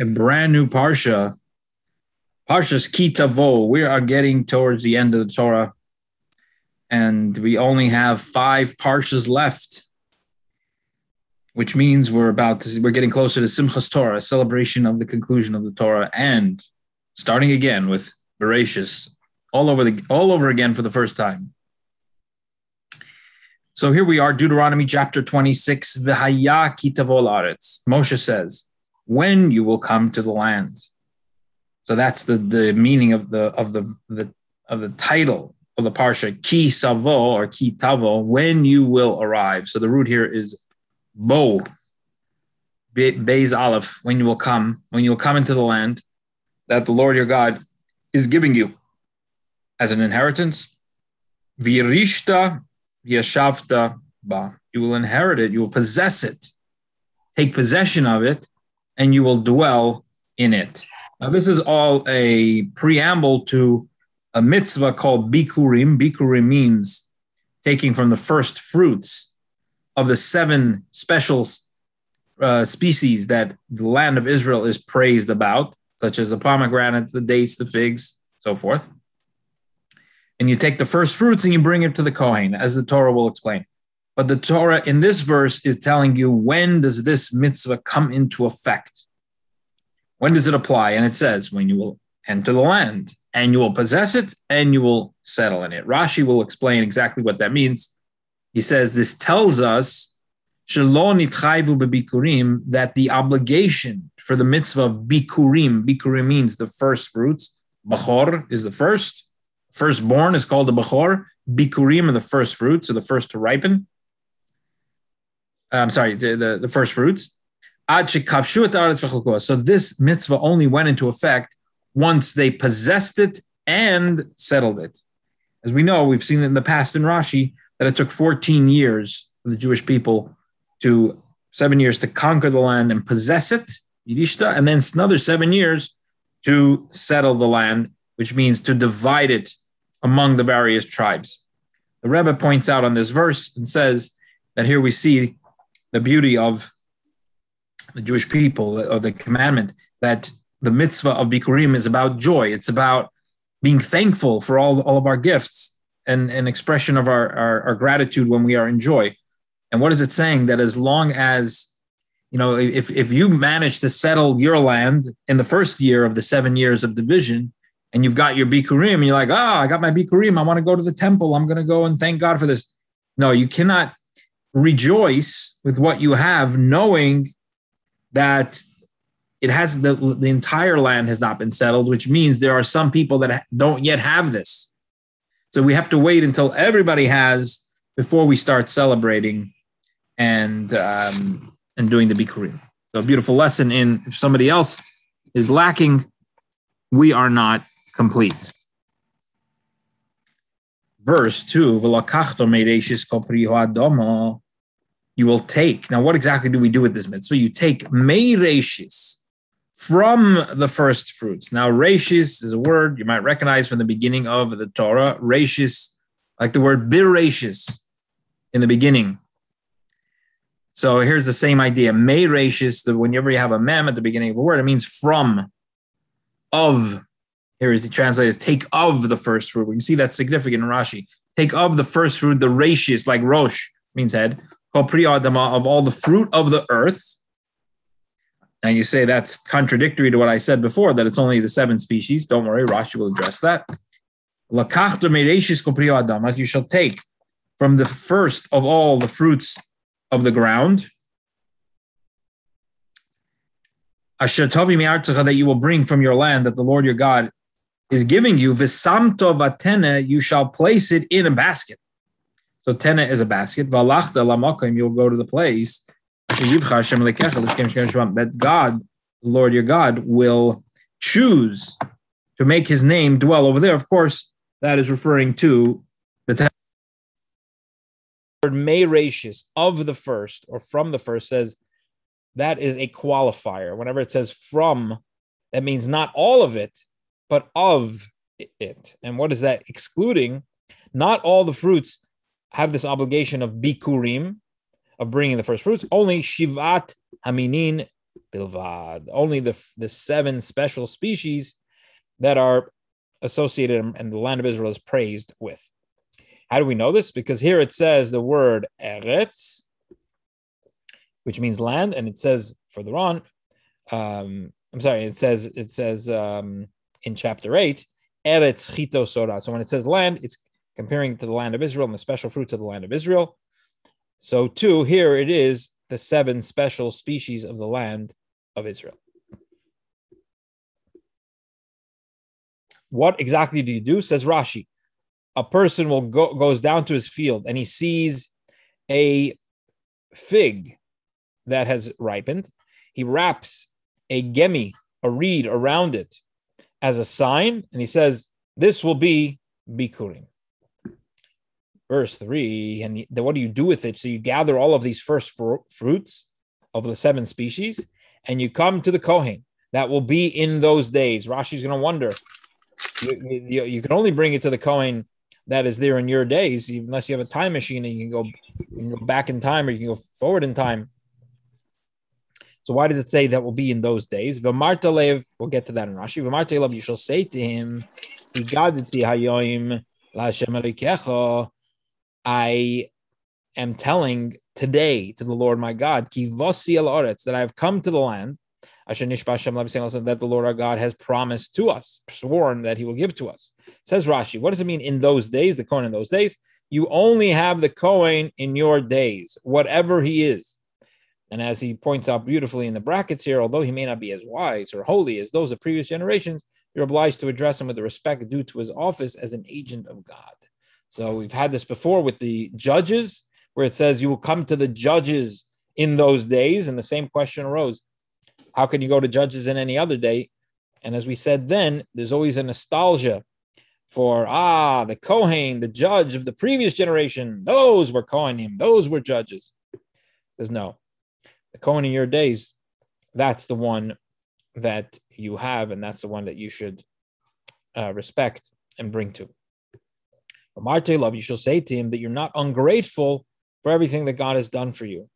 a brand new Parsha. Parsha's Ki Tavo. We are getting towards the end of the Torah, and we only have five Parshas left, which means we're about to, we're getting closer to Simchas Torah, celebration of the conclusion of the Torah, and starting again with Bereshis, all over the all over again for the first time. So here we are, Deuteronomy chapter 26, V'haya kitavol aretz. Moshe says, when you will come to the land. So that's the, the meaning of the of the, the of the title of the parsha, ki savo or ki tavo, when you will arrive. So the root here is bo, Beis Aleph, when you will come, when you will come into the land that the Lord your God is giving you as an inheritance. Virishta yashavta ba. You will inherit it. You will possess it. Take possession of it, and you will dwell in it. Now, this is all a preamble to a mitzvah called bikurim. Bikurim means taking from the first fruits of the seven special uh, species that the land of Israel is praised about, such as the pomegranates, the dates, the figs, so forth and you take the first fruits and you bring it to the Kohen, as the Torah will explain. But the Torah in this verse is telling you when does this mitzvah come into effect? When does it apply? And it says, when you will enter the land and you will possess it and you will settle in it. Rashi will explain exactly what that means. He says this tells us that the obligation for the mitzvah bikurim, bikurim means the first fruits, bachor is the first, Firstborn is called the Bechor. Bikurim are the first fruits, or the first to ripen. I'm sorry, the, the, the first fruits. So this mitzvah only went into effect once they possessed it and settled it. As we know, we've seen it in the past in Rashi that it took 14 years for the Jewish people to seven years to conquer the land and possess it, Yidishta, and then another seven years to settle the land, which means to divide it among the various tribes. The Rebbe points out on this verse and says that here we see the beauty of the Jewish people, of the commandment, that the mitzvah of Bikurim is about joy. It's about being thankful for all, all of our gifts and an expression of our, our, our gratitude when we are in joy. And what is it saying? That as long as, you know, if, if you manage to settle your land in the first year of the seven years of division, and you've got your bikurim, and you're like, oh, I got my bikurim. I want to go to the temple. I'm going to go and thank God for this. No, you cannot rejoice with what you have, knowing that it has the, the entire land has not been settled, which means there are some people that don't yet have this. So we have to wait until everybody has before we start celebrating and um, and doing the bikurim. So beautiful lesson in if somebody else is lacking, we are not complete. Verse 2, you will take. Now, what exactly do we do with this mitzvah? You take meireshis from the first fruits. Now, rashis is a word you might recognize from the beginning of the Torah. Rashis, like the word birashis in the beginning. So here's the same idea. May rashis, whenever you have a mem at the beginning of a word, it means from, of, here is the translated take of the first fruit. We can see that's significant in Rashi. Take of the first fruit, the rashis, like Rosh means head, of all the fruit of the earth. And you say that's contradictory to what I said before, that it's only the seven species. Don't worry, Rashi will address that. You shall take from the first of all the fruits of the ground, that you will bring from your land, that the Lord your God is giving you vatene, you shall place it in a basket. So tena is a basket. Valachta lamakim, you'll go to the place that God, Lord your God, will choose to make his name dwell over there. Of course, that is referring to the word Meirashis of the first or from the first says that is a qualifier. Whenever it says from, that means not all of it, but of it. And what is that excluding? Not all the fruits have this obligation of bikurim, of bringing the first fruits. Only shivat haminin bilvad. Only the the seven special species that are associated and the land of Israel is praised with. How do we know this? Because here it says the word eretz, which means land, and it says further on, um, I'm sorry, it says it says um, in chapter eight, eretz chito sora. So when it says land, it's comparing to the land of Israel and the special fruits of the land of Israel. So too here it is the seven special species of the land of Israel. What exactly do you do? Says Rashi. A person will go goes down to his field and he sees a fig that has ripened. He wraps a gemi, a reed around it as a sign, and he says, This will be Bikurim. Verse three, and then what do you do with it? So you gather all of these first fr- fruits of the seven species, and you come to the Kohen. That will be in those days. Rashi's going to wonder. You, you, you, can only bring it to the Kohen that is there in your days, unless you have a time machine and you can go, you can go back in time or you can go forward in time. So why does it say that will be in those days? V'martalev, we'll get to that in Rashi. V'martalev, you shall say to him, I am telling today to the Lord my God, that I have come to the land, that the Lord our God has promised to us, sworn that he will give to us. Says Rashi, what does it mean in those days, the Kohen in those days? You only have the Kohen in your days, whatever he is. And as he points out beautifully in the brackets here, although he may not be as wise or holy as those of previous generations, you're obliged to address him with the respect due to his office as an agent of God. So we've had this before with the judges, where it says you will come to the judges in those days. And the same question arose how can you go to judges in any other day? And as we said then, there's always a nostalgia for ah, the Kohen, the judge of the previous generation, those were Kohanim, those were judges. Says no, the Kohen in your days, that's the one that you have, and that's the one that you should uh, respect and bring to. Marte love, you shall say to him that you're not ungrateful for everything that God has done for you.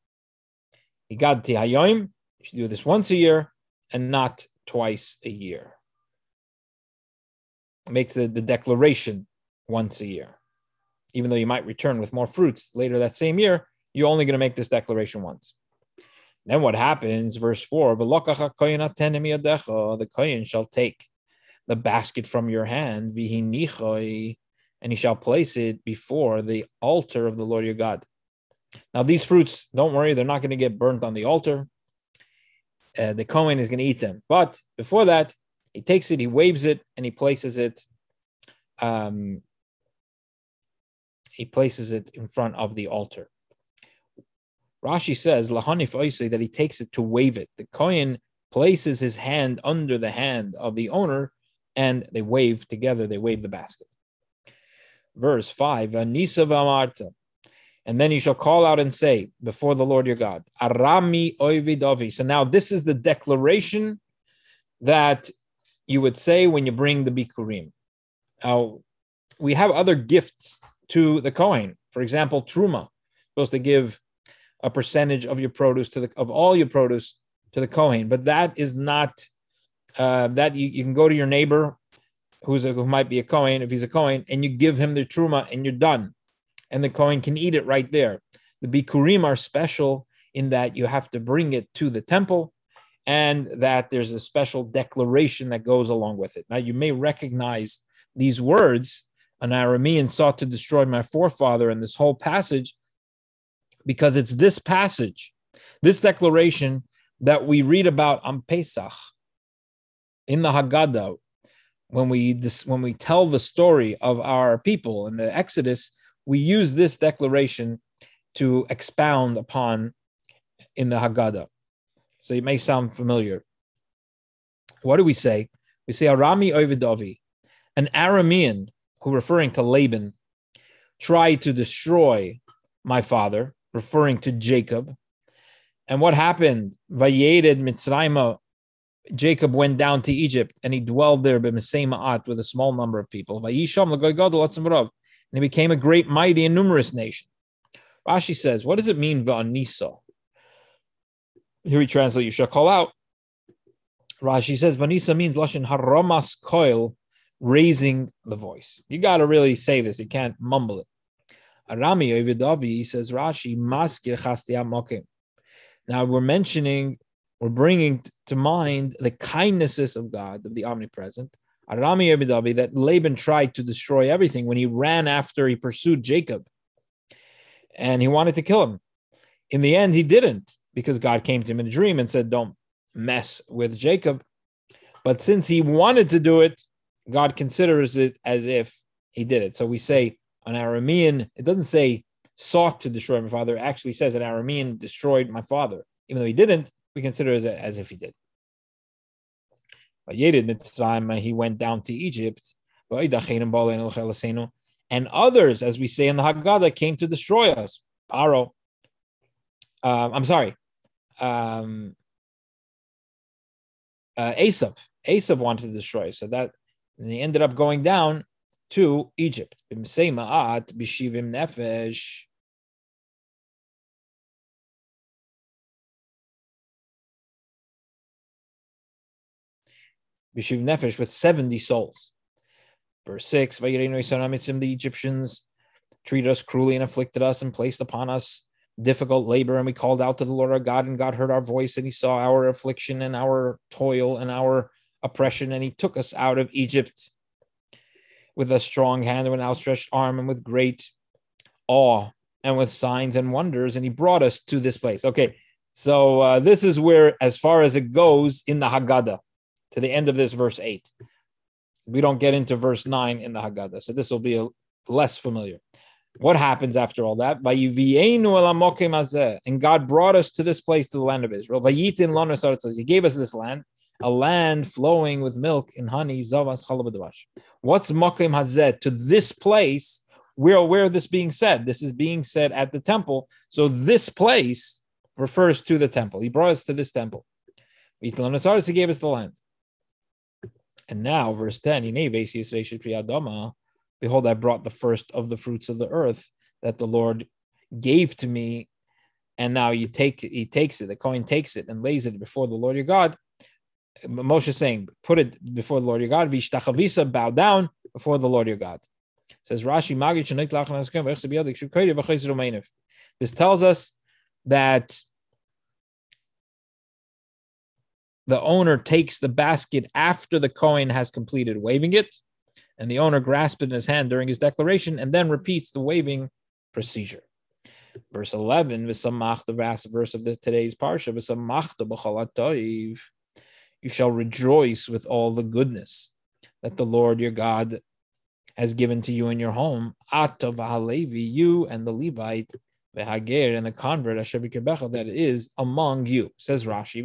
You should do this once a year and not twice a year. Makes the, the declaration once a year. Even though you might return with more fruits later that same year, you're only going to make this declaration once. Then what happens? Verse 4 The kohen shall take the basket from your hand, and he shall place it before the altar of the Lord your God. Now, these fruits, don't worry, they're not going to get burnt on the altar. Uh, the Kohen is going to eat them. But before that, he takes it, he waves it, and he places it. Um, he places it in front of the altar. Rashi says, Lahanif Oisei, that he takes it to wave it. The Kohen places his hand under the hand of the owner and they wave together, they wave the basket. Verse 5, Anisa Vamarta. And then you shall call out and say before the Lord your God, Arami Oividovi. So now this is the declaration that you would say when you bring the Bikurim. Now, we have other gifts to the Kohen. For example, Truma, supposed to give a percentage of your produce to the of all your produce to the Kohen. But that is not uh, that you, you can go to your neighbor who's a, who might be a Kohen, if he's a Kohen, and you give him the truma and you're done. And the Kohen can eat it right there. The Bikurim are special in that you have to bring it to the temple and that there's a special declaration that goes along with it. Now, you may recognize these words. An Aramean sought to destroy my forefather, and this whole passage because it's this passage, this declaration that we read about on Pesach in the Haggadah when we this, when we tell the story of our people in the Exodus, we use this declaration to expound upon in the Haggadah. So it may sound familiar. What do we say? We say Arami Ovidovi, an Aramean who, referring to Laban, tried to destroy my father referring to Jacob. And what happened? Vayeded Mitzrayim. Jacob went down to Egypt and he dwelled there with a small number of people. And he became a great, mighty, and numerous nation. Rashi says, what does it mean, Va'anisa? Here we translate, you shall call out. Rashi says, Vanisa means Lashon Haramas Koil, raising the voice. You got to really say this. You can't mumble it. Arami Ovidavi says Rashi, Maskir Mokim. Now we're mentioning, we're bringing to mind the kindnesses of God, of the omnipresent. Arami Ovidavi, that Laban tried to destroy everything when he ran after, he pursued Jacob and he wanted to kill him. In the end, he didn't because God came to him in a dream and said, Don't mess with Jacob. But since he wanted to do it, God considers it as if he did it. So we say an Aramean, it doesn't say sought to destroy my father. It actually says an Aramean destroyed my father. Even though he didn't, consider as, as if he did. He went down to Egypt. And others, as we say in the Haggadah, came to destroy us. Paro. Um, I'm sorry. Um, uh, Esav. Esav wanted to destroy. So that he ended up going down to Egypt. nefesh. Bishiv nefesh with 70 souls. Verse 6, the Egyptians treated us cruelly and afflicted us and placed upon us difficult labor, and we called out to the Lord our God, and God heard our voice, and He saw our affliction and our toil and our oppression, and He took us out of Egypt with a strong hand and an outstretched arm, and with great awe and with signs and wonders, and He brought us to this place. Okay, so uh, this is where, as far as it goes in the Haggadah, to the end of this verse eight. We don't get into verse nine in the Haggadah, so this will be a, less familiar. What happens after all that? And God brought us to this place, to the land of Israel. He gave us this land, a land flowing with milk and honey. What's Mokim Hazet? To this place, we're aware of this being said. This is being said at the temple. So this place refers to the temple. He brought us to this temple. He gave us the land. And now, verse 10, Behold, I brought the first of the fruits of the earth that the Lord gave to me. And now you take he takes it, the Kohen takes it and lays it before the Lord your God. Moshe is saying, put it before the Lord your God, vishtachavisa, bow down before the Lord your God. Says Rashi This tells us that the owner takes the basket after the Kohen has completed waving it and the owner grasps it in his hand during his declaration and then repeats the waving procedure. Verse 11, V'samach, the last verse of the, today's parsha, V'samachta b'chalatoiv, you shall rejoice with all the goodness that the Lord your God has given to you in your home. Ata v'halevi, you and the Levite, v'hager, and the convert, that is among you. Says Rashi,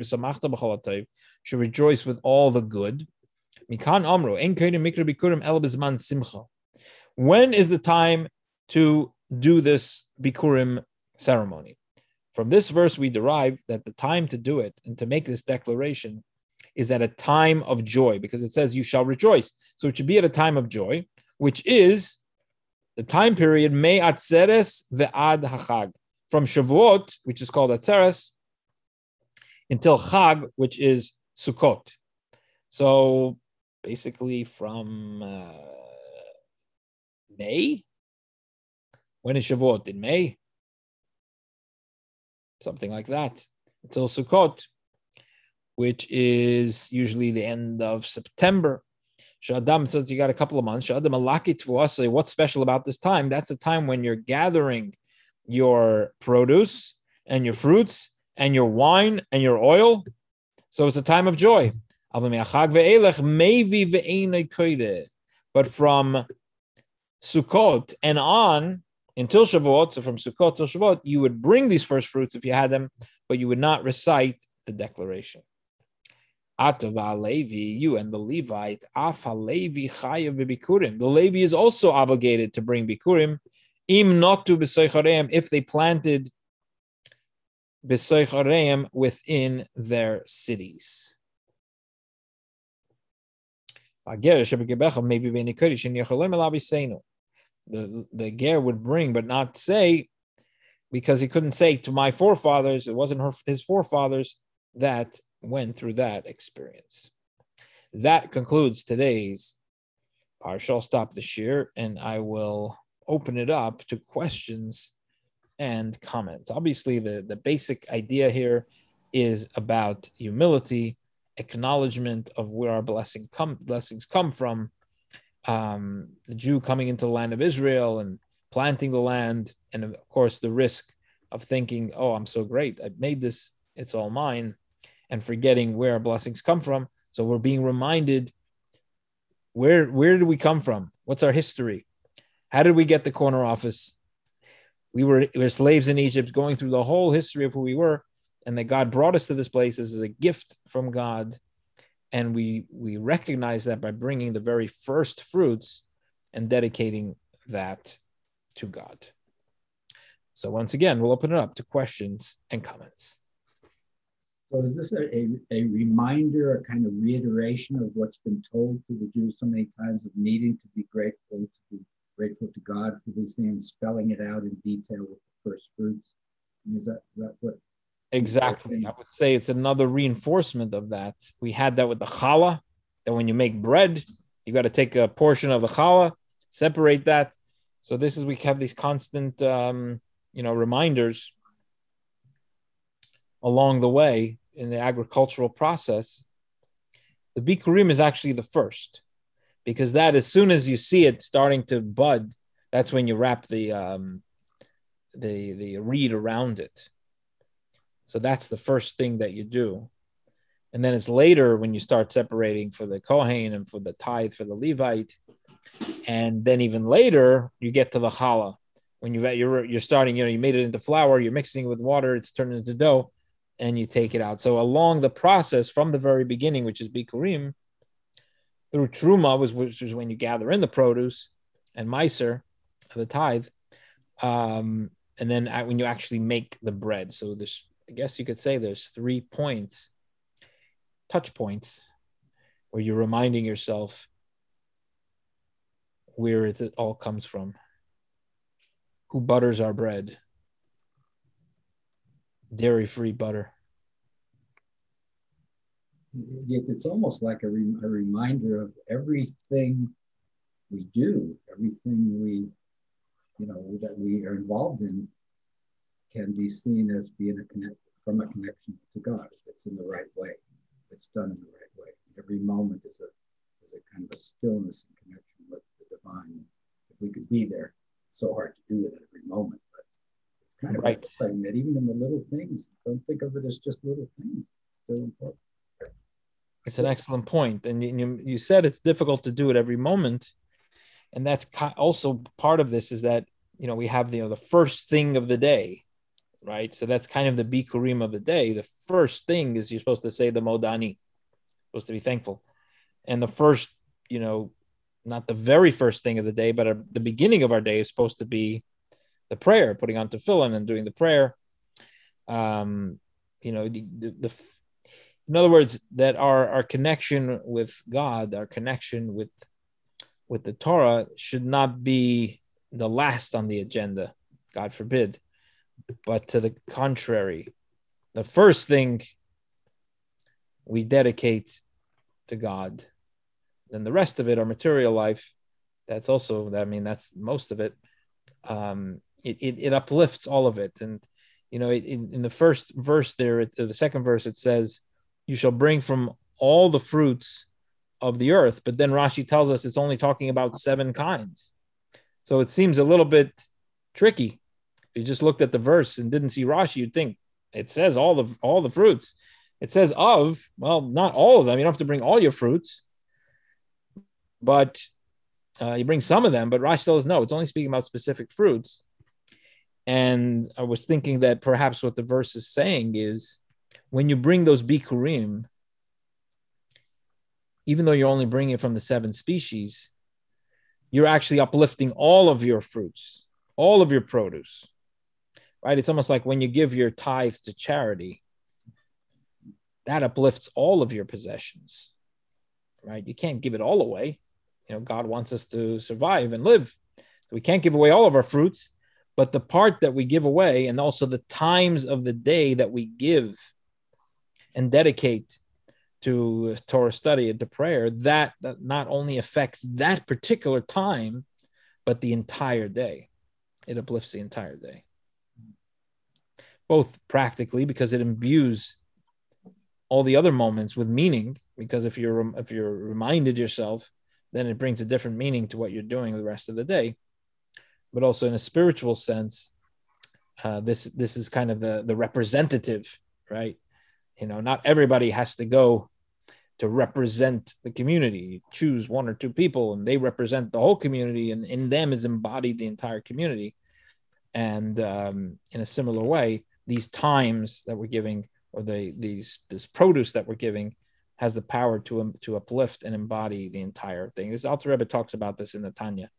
should rejoice with all the good. Mikan Simcha. When is the time to do this Bikurim ceremony? From this verse, we derive that the time to do it and to make this declaration is at a time of joy because it says, You shall rejoice. So it should be at a time of joy, which is the time period May Atzeres Ve'ad Hachag. From Shavuot, which is called Atzeres, until Chag, which is Sukkot. So basically from uh, May. When is Shavuot? In May? Something like that. Until Sukkot, which is usually the end of September. Shadam says you got a couple of months. Shadam alakit What's special about this time? That's a time when you're gathering your produce and your fruits and your wine and your oil. So it's a time of joy. But from Sukkot and on until Shavuot, so from Sukkot till Shavuot, you would bring these first fruits if you had them, but you would not recite the declaration. Atava Levi, you and the Levite, Afa Levi Bikurim. The Levi is also obligated to bring Bikurim, im not to if they planted B'Seichareim within their cities. The, the ger would bring, but not say, because he couldn't say to my forefathers, it wasn't her, his forefathers, that went through that experience. That concludes today's parsha. I'll stop the shir and I will open it up to questions and comments. Obviously, the, the basic idea here is about humility, acknowledgement of where our blessing come, blessings come from. Um, the Jew coming into the land of Israel and planting the land, and of course, the risk of thinking, oh, I'm so great, I've made this, it's all mine, and forgetting where our blessings come from. So we're being reminded where where did we come from? What's our history? How did we get the corner office? We were, we were slaves in Egypt, going through the whole history of who we were, and that God brought us to this place. This is a gift from God, and we we recognize that by bringing the very first fruits and dedicating that to God. So once again, we'll open it up to questions and comments. So is this a, a, a, reminder, a kind of reiteration of what's been told to the Jews so many times of needing to be grateful, to be grateful to God for these things, spelling it out in detail with the first fruits? Is that, is that what? Exactly. I would say it's another reinforcement of that. We had that with the challah, that when you make bread, you got to take a portion of the challah, separate that. So this is we have these constant, um, you know, reminders along the way in the agricultural process, the bikurim is actually the first, because that as soon as you see it starting to bud, that's when you wrap the um, the the reed around it. So that's the first thing that you do, and then it's later when you start separating for the kohen and for the tithe for the Levite, and then even later you get to the challah when you you're you're starting. You know, you made it into flour, you're mixing it with water, it's turned into dough and you take it out. So along the process from the very beginning, which is Bikurim, through Truma, which is when you gather in the produce, and Meiser, the tithe, um, and then when you actually make the bread. So there's, I guess you could say there's three points, touch points, where you're reminding yourself where it all comes from. Who butters our bread? Dairy free butter. It's almost like a, re- a reminder of everything we do, everything we, you know, that we are involved in can be seen as being a connect from a connection to God. It's in the right way, it's done in the right way. Every moment is a is a kind of a stillness and connection with the divine. If we could be there, it's so hard to do it at every moment kind of right. that even in the little things, don't think of it as just little things. It's still important. It's an excellent point, and you you said it's difficult to do it every moment, and that's also part of this is that you know we have the, you know the first thing of the day, right? So that's kind of the bikurim of the day. The first thing is you're supposed to say the modani, supposed to be thankful, and the first you know not the very first thing of the day, but the beginning of our day is supposed to be the prayer, putting on tefillin and doing the prayer. Um, you know, the, the, the in other words, that our our connection with God, our connection with with the Torah, should not be the last on the agenda. God forbid, but to the contrary, the first thing we dedicate to God. Then the rest of it, our material life, that's also, I mean, that's most of it. Um, it, it, it uplifts all of it. And, you know, it, in, in the first verse there, it, the second verse, it says, You shall bring from all the fruits of the earth. But then Rashi tells us it's only talking about seven kinds. So it seems a little bit tricky. If you just looked at the verse and didn't see Rashi, you'd think it says all the all the fruits. It says of, well, not all of them. You don't have to bring all your fruits, but uh, you bring some of them. But Rashi tells no, it's only speaking about specific fruits. And I was thinking that perhaps what the verse is saying is when you bring those bikurim, even though you're only bringing it from the seven species, you're actually uplifting all of your fruits, all of your produce, right? It's almost like when you give your tithe to charity, that uplifts all of your possessions, right? You can't give it all away. You know, God wants us to survive and live. we can't give away all of our fruits but the part that we give away and also the times of the day that we give and dedicate to Torah study and to prayer, that, that not only affects that particular time, but the entire day. It uplifts the entire day. Both practically because it imbues all the other moments with meaning. Because if you're if you're reminded yourself, then it brings a different meaning to what you're doing the rest of the day. But also in a spiritual sense, uh, this this is kind of the the representative, right? You know, not everybody has to go to represent the community. You choose one or two people, and they represent the whole community, and in them is embodied the entire community. And um, in a similar way, these times that we're giving, or the these this produce that we're giving, has the power to um, to uplift and embody the entire thing. This Alter Rebbe talks about this in the Tanya,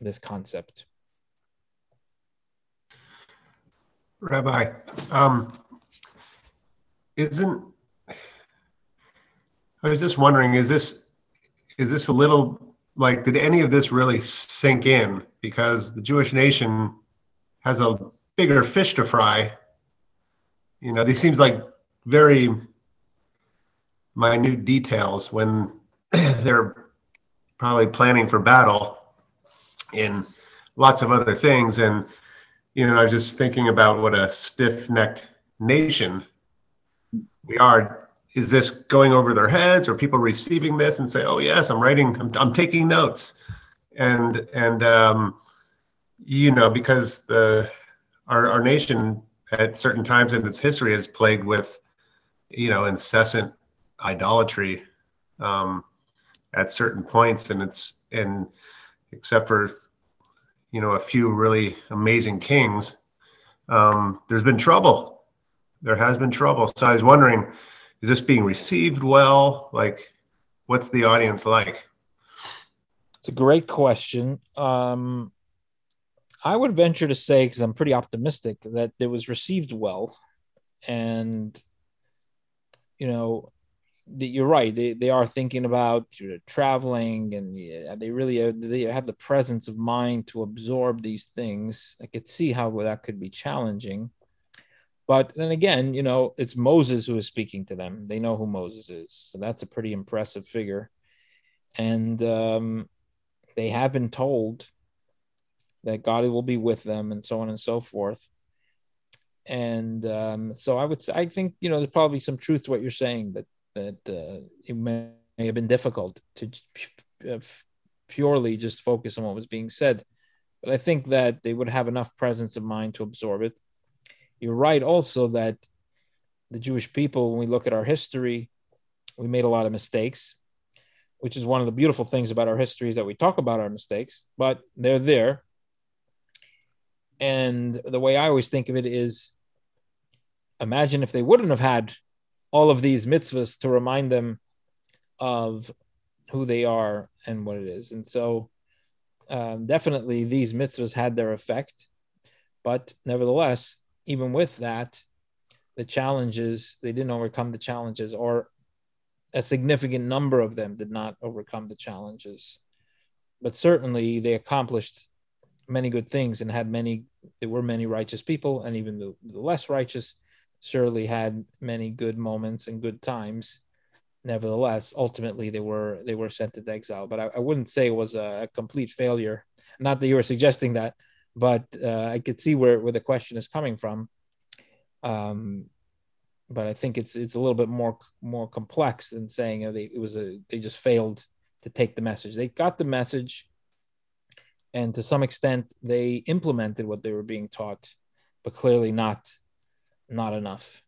this concept. Rabbi, um, isn't I was just wondering, is this is this a little like did any of this really sink in? Because the Jewish nation has a bigger fish to fry. You know, these seems like very minute details when they're probably planning for battle in lots of other things. And, you know, I was just thinking about what a stiff necked nation we are. Is this going over their heads or people receiving this and say, oh, yes, I'm writing, I'm, I'm taking notes. And, and, um, you know, because the, our, our nation at certain times in its history is plagued with, you know, incessant idolatry um, at certain points, and it's and except for you know a few really amazing kings, um, there's been trouble. There has been trouble. So I was wondering, is this being received well? Like, what's the audience like? It's a great question. Um, I would venture to say, because I'm pretty optimistic, that it was received well, and you know, that you're right. They they are thinking about traveling, and yeah, they really are, they have the presence of mind to absorb these things. I could see how that could be challenging, but then again, you know, it's Moses who is speaking to them. They know who Moses is, so that's a pretty impressive figure, and um, they have been told that God will be with them, and so on and so forth and um, so I would say I think you know there's probably some truth to what you're saying that that uh, it may, may, have been difficult to uh, purely just focus on what was being said. But I think that they would have enough presence of mind to absorb it. You're right also that the Jewish people, when we look at our history, we made a lot of mistakes, which is one of the beautiful things about our history is that we talk about our mistakes, but they're there. And the way I always think of it is imagine if they wouldn't have had all of these mitzvahs to remind them of who they are and what it is. And so, um, definitely, these mitzvahs had their effect. But nevertheless, even with that, the challenges, they didn't overcome the challenges, or a significant number of them did not overcome the challenges. But certainly, they accomplished many good things and had many, there were many righteous people, and even the, the less righteous surely had many good moments and good times. Nevertheless, ultimately they were they were sent to exile. But I, I wouldn't say it was a, complete failure. Not that you were suggesting that, but uh, I could see where, where the question is coming from. Um, but I think it's it's a little bit more more complex than saying you know, they, it was a they just failed to take the message. They got the message, and to some extent they implemented what they were being taught, but clearly not not enough.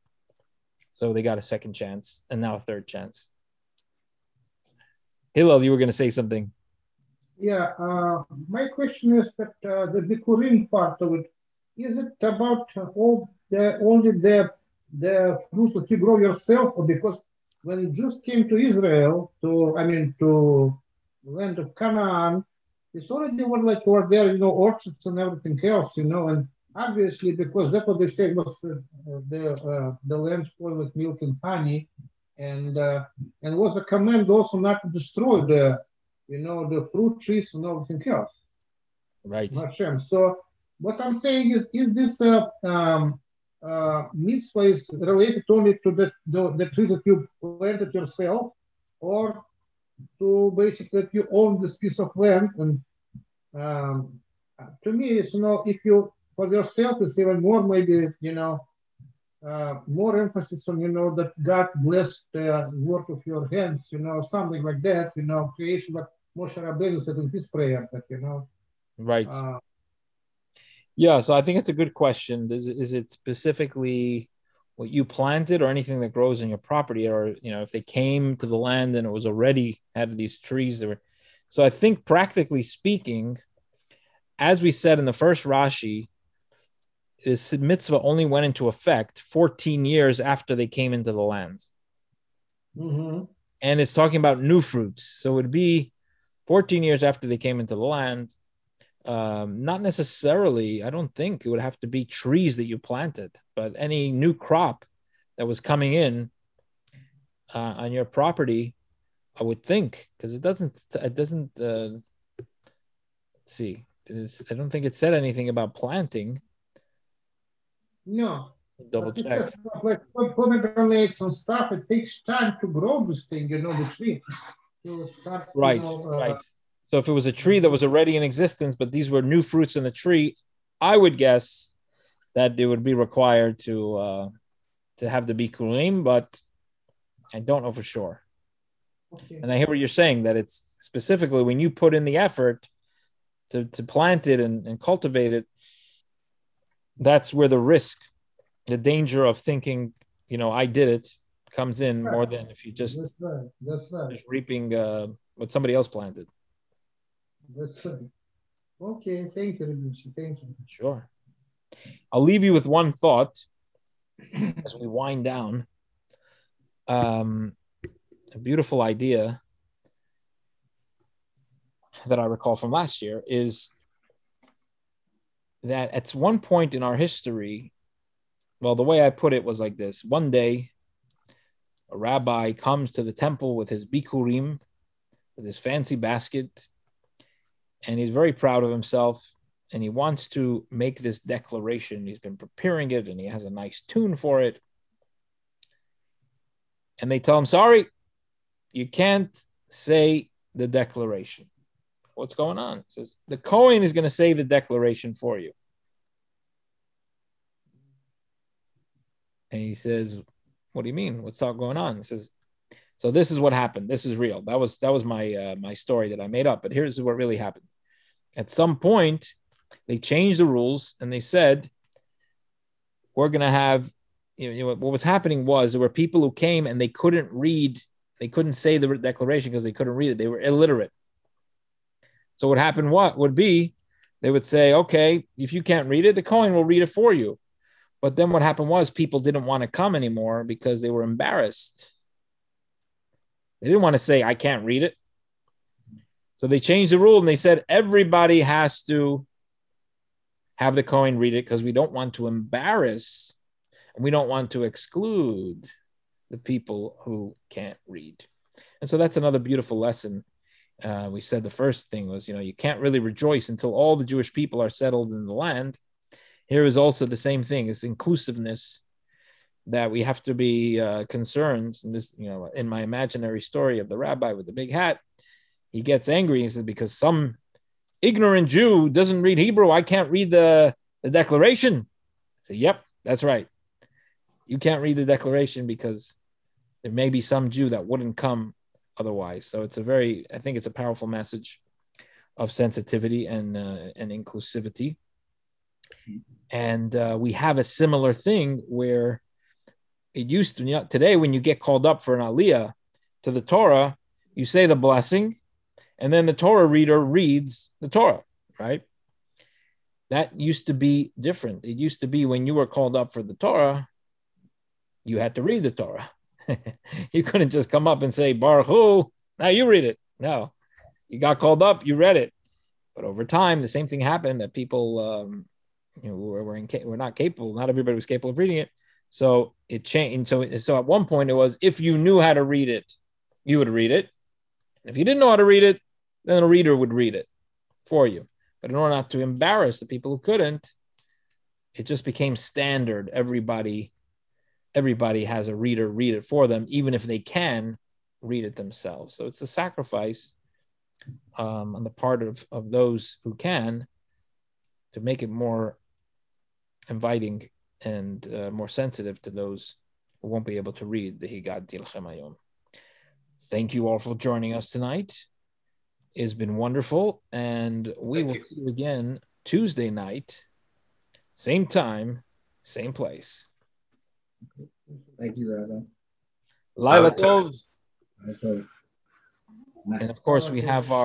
So they got a second chance and now a third chance. Hillel, you were going to say something. Yeah, uh, my question is that uh, the Bikurim part of it, is it about all the only the the fruits that you grow yourself, or because when Jews came to Israel, to I mean to land of Canaan, it's already were like were there, you know, orchards and everything else, you know, and obviously because that's what they say was uh, the uh, the land flowing with milk and honey, and uh, and was a command also not to destroy the you know the fruit trees and everything else. Right. Hashem. So what I'm saying is, is this uh, um, uh, mitzvah is related only to the, the, the tree that you planted yourself or to basically that you own this piece of land and um, to me it's you know if you for yourself it's even more maybe you know uh, more emphasis on you know that God blessed the work of your hands you know something like that you know creation but Moshe Rabbeinu said in his prayer that you know Right. uh, Yeah, so I think it's a good question. Is is it specifically what you planted or anything that grows in your property, or you know, if they came to the land and it was already had these trees that were so I think practically speaking, as we said in the first Rashi, this mitzvah only went into effect 14 years after they came into the land. mhm. and it's talking about new fruits. So it would be 14 years after they came into the land. Um, not necessarily, I don't think it would have to be trees that you planted, but any new crop that was coming in uh, on your property, I would think, because it doesn't, it doesn't, uh, let's see, I don't think it said anything about planting. No Double But it check. stuff like pom- pomegranates and stuff. It takes time to grow this thing, you know, the tree. To start, you Right, know, uh, right. So if it was a tree that was already in existence, but these were new fruits in the tree, I would guess that they would be required to uh, to have the bikurim, but I don't know for sure. Okay. And I hear what you're saying that it's specifically when you put in the effort to to plant it and, and cultivate it, that's where the risk, the danger of thinking, you know, I did it comes in more than if you just That's right. That's right. just reaping uh, what somebody else planted. That's right. Okay. Thank you. Thank you. Sure. I'll leave you with one thought as we wind down. Um, a beautiful idea that I recall from last year is that at one point in our history, well, the way I put it was like this one day, a rabbi comes to the temple with his bikurim, with his fancy basket, and he's very proud of himself and he wants to make this declaration. He's been preparing it and he has a nice tune for it. And they tell him, sorry, you can't say the declaration. What's going on? It says the Cohen is going to say the declaration for you. And he says, What do you mean? What's all going on? He says, So this is what happened. This is real. That was that was my uh, my story that I made up. But here's what really happened. At some point, they changed the rules and they said, We're gonna have you know, you know what was happening was there were people who came and they couldn't read, they couldn't say the declaration because they couldn't read it. They were illiterate. So what happened what would be they would say, okay, if you can't read it, the Cohen will read it for you. But then what happened was people didn't want to come anymore because they were embarrassed. They didn't want to say, I can't read it. So they changed the rule and they said everybody has to have the Cohen read it because we don't want to embarrass and we don't want to exclude the people who can't read. And so that's another beautiful lesson. Uh, we said the first thing was, you know, you can't really rejoice until all the Jewish people are settled in the land. Here is also the same thing: it's inclusiveness that we have to be uh, concerned. And this, you know, in my imaginary story of the rabbi with the big hat, he gets angry and says, "Because some ignorant Jew doesn't read Hebrew, I can't read the the declaration." I say, "Yep, that's right. You can't read the declaration because there may be some Jew that wouldn't come otherwise." So it's a very, I think it's a powerful message of sensitivity and uh, and inclusivity. And uh, we have a similar thing where it used to you know, today when you get called up for an aliyah to the Torah, you say the blessing, and then the Torah reader reads the Torah, right? That used to be different. It used to be when you were called up for the Torah, you had to read the Torah. you couldn't just come up and say Baruch. Now you read it. No, you got called up, you read it. But over time, the same thing happened that people, um, you know, were, were, inca- were not capable. Not everybody was capable of reading it. So it changed. So, so at one point, it was if you knew how to read it, you would read it. If you didn't know how to read it, then a reader would read it for you. But in order not to embarrass the people who couldn't, it just became standard. Everybody, everybody has a reader read it for them, even if they can read it themselves. So it's a sacrifice um, on the part of, of those who can to make it more inviting and uh, more sensitive to those who won't be able to read the Higad Dilchem Thank you all for joining us tonight. It's been wonderful, and we Thank will you. see you again Tuesday night, same time, same place. Thank you, Rabbi. Lila Okay. Tov, and of course we have our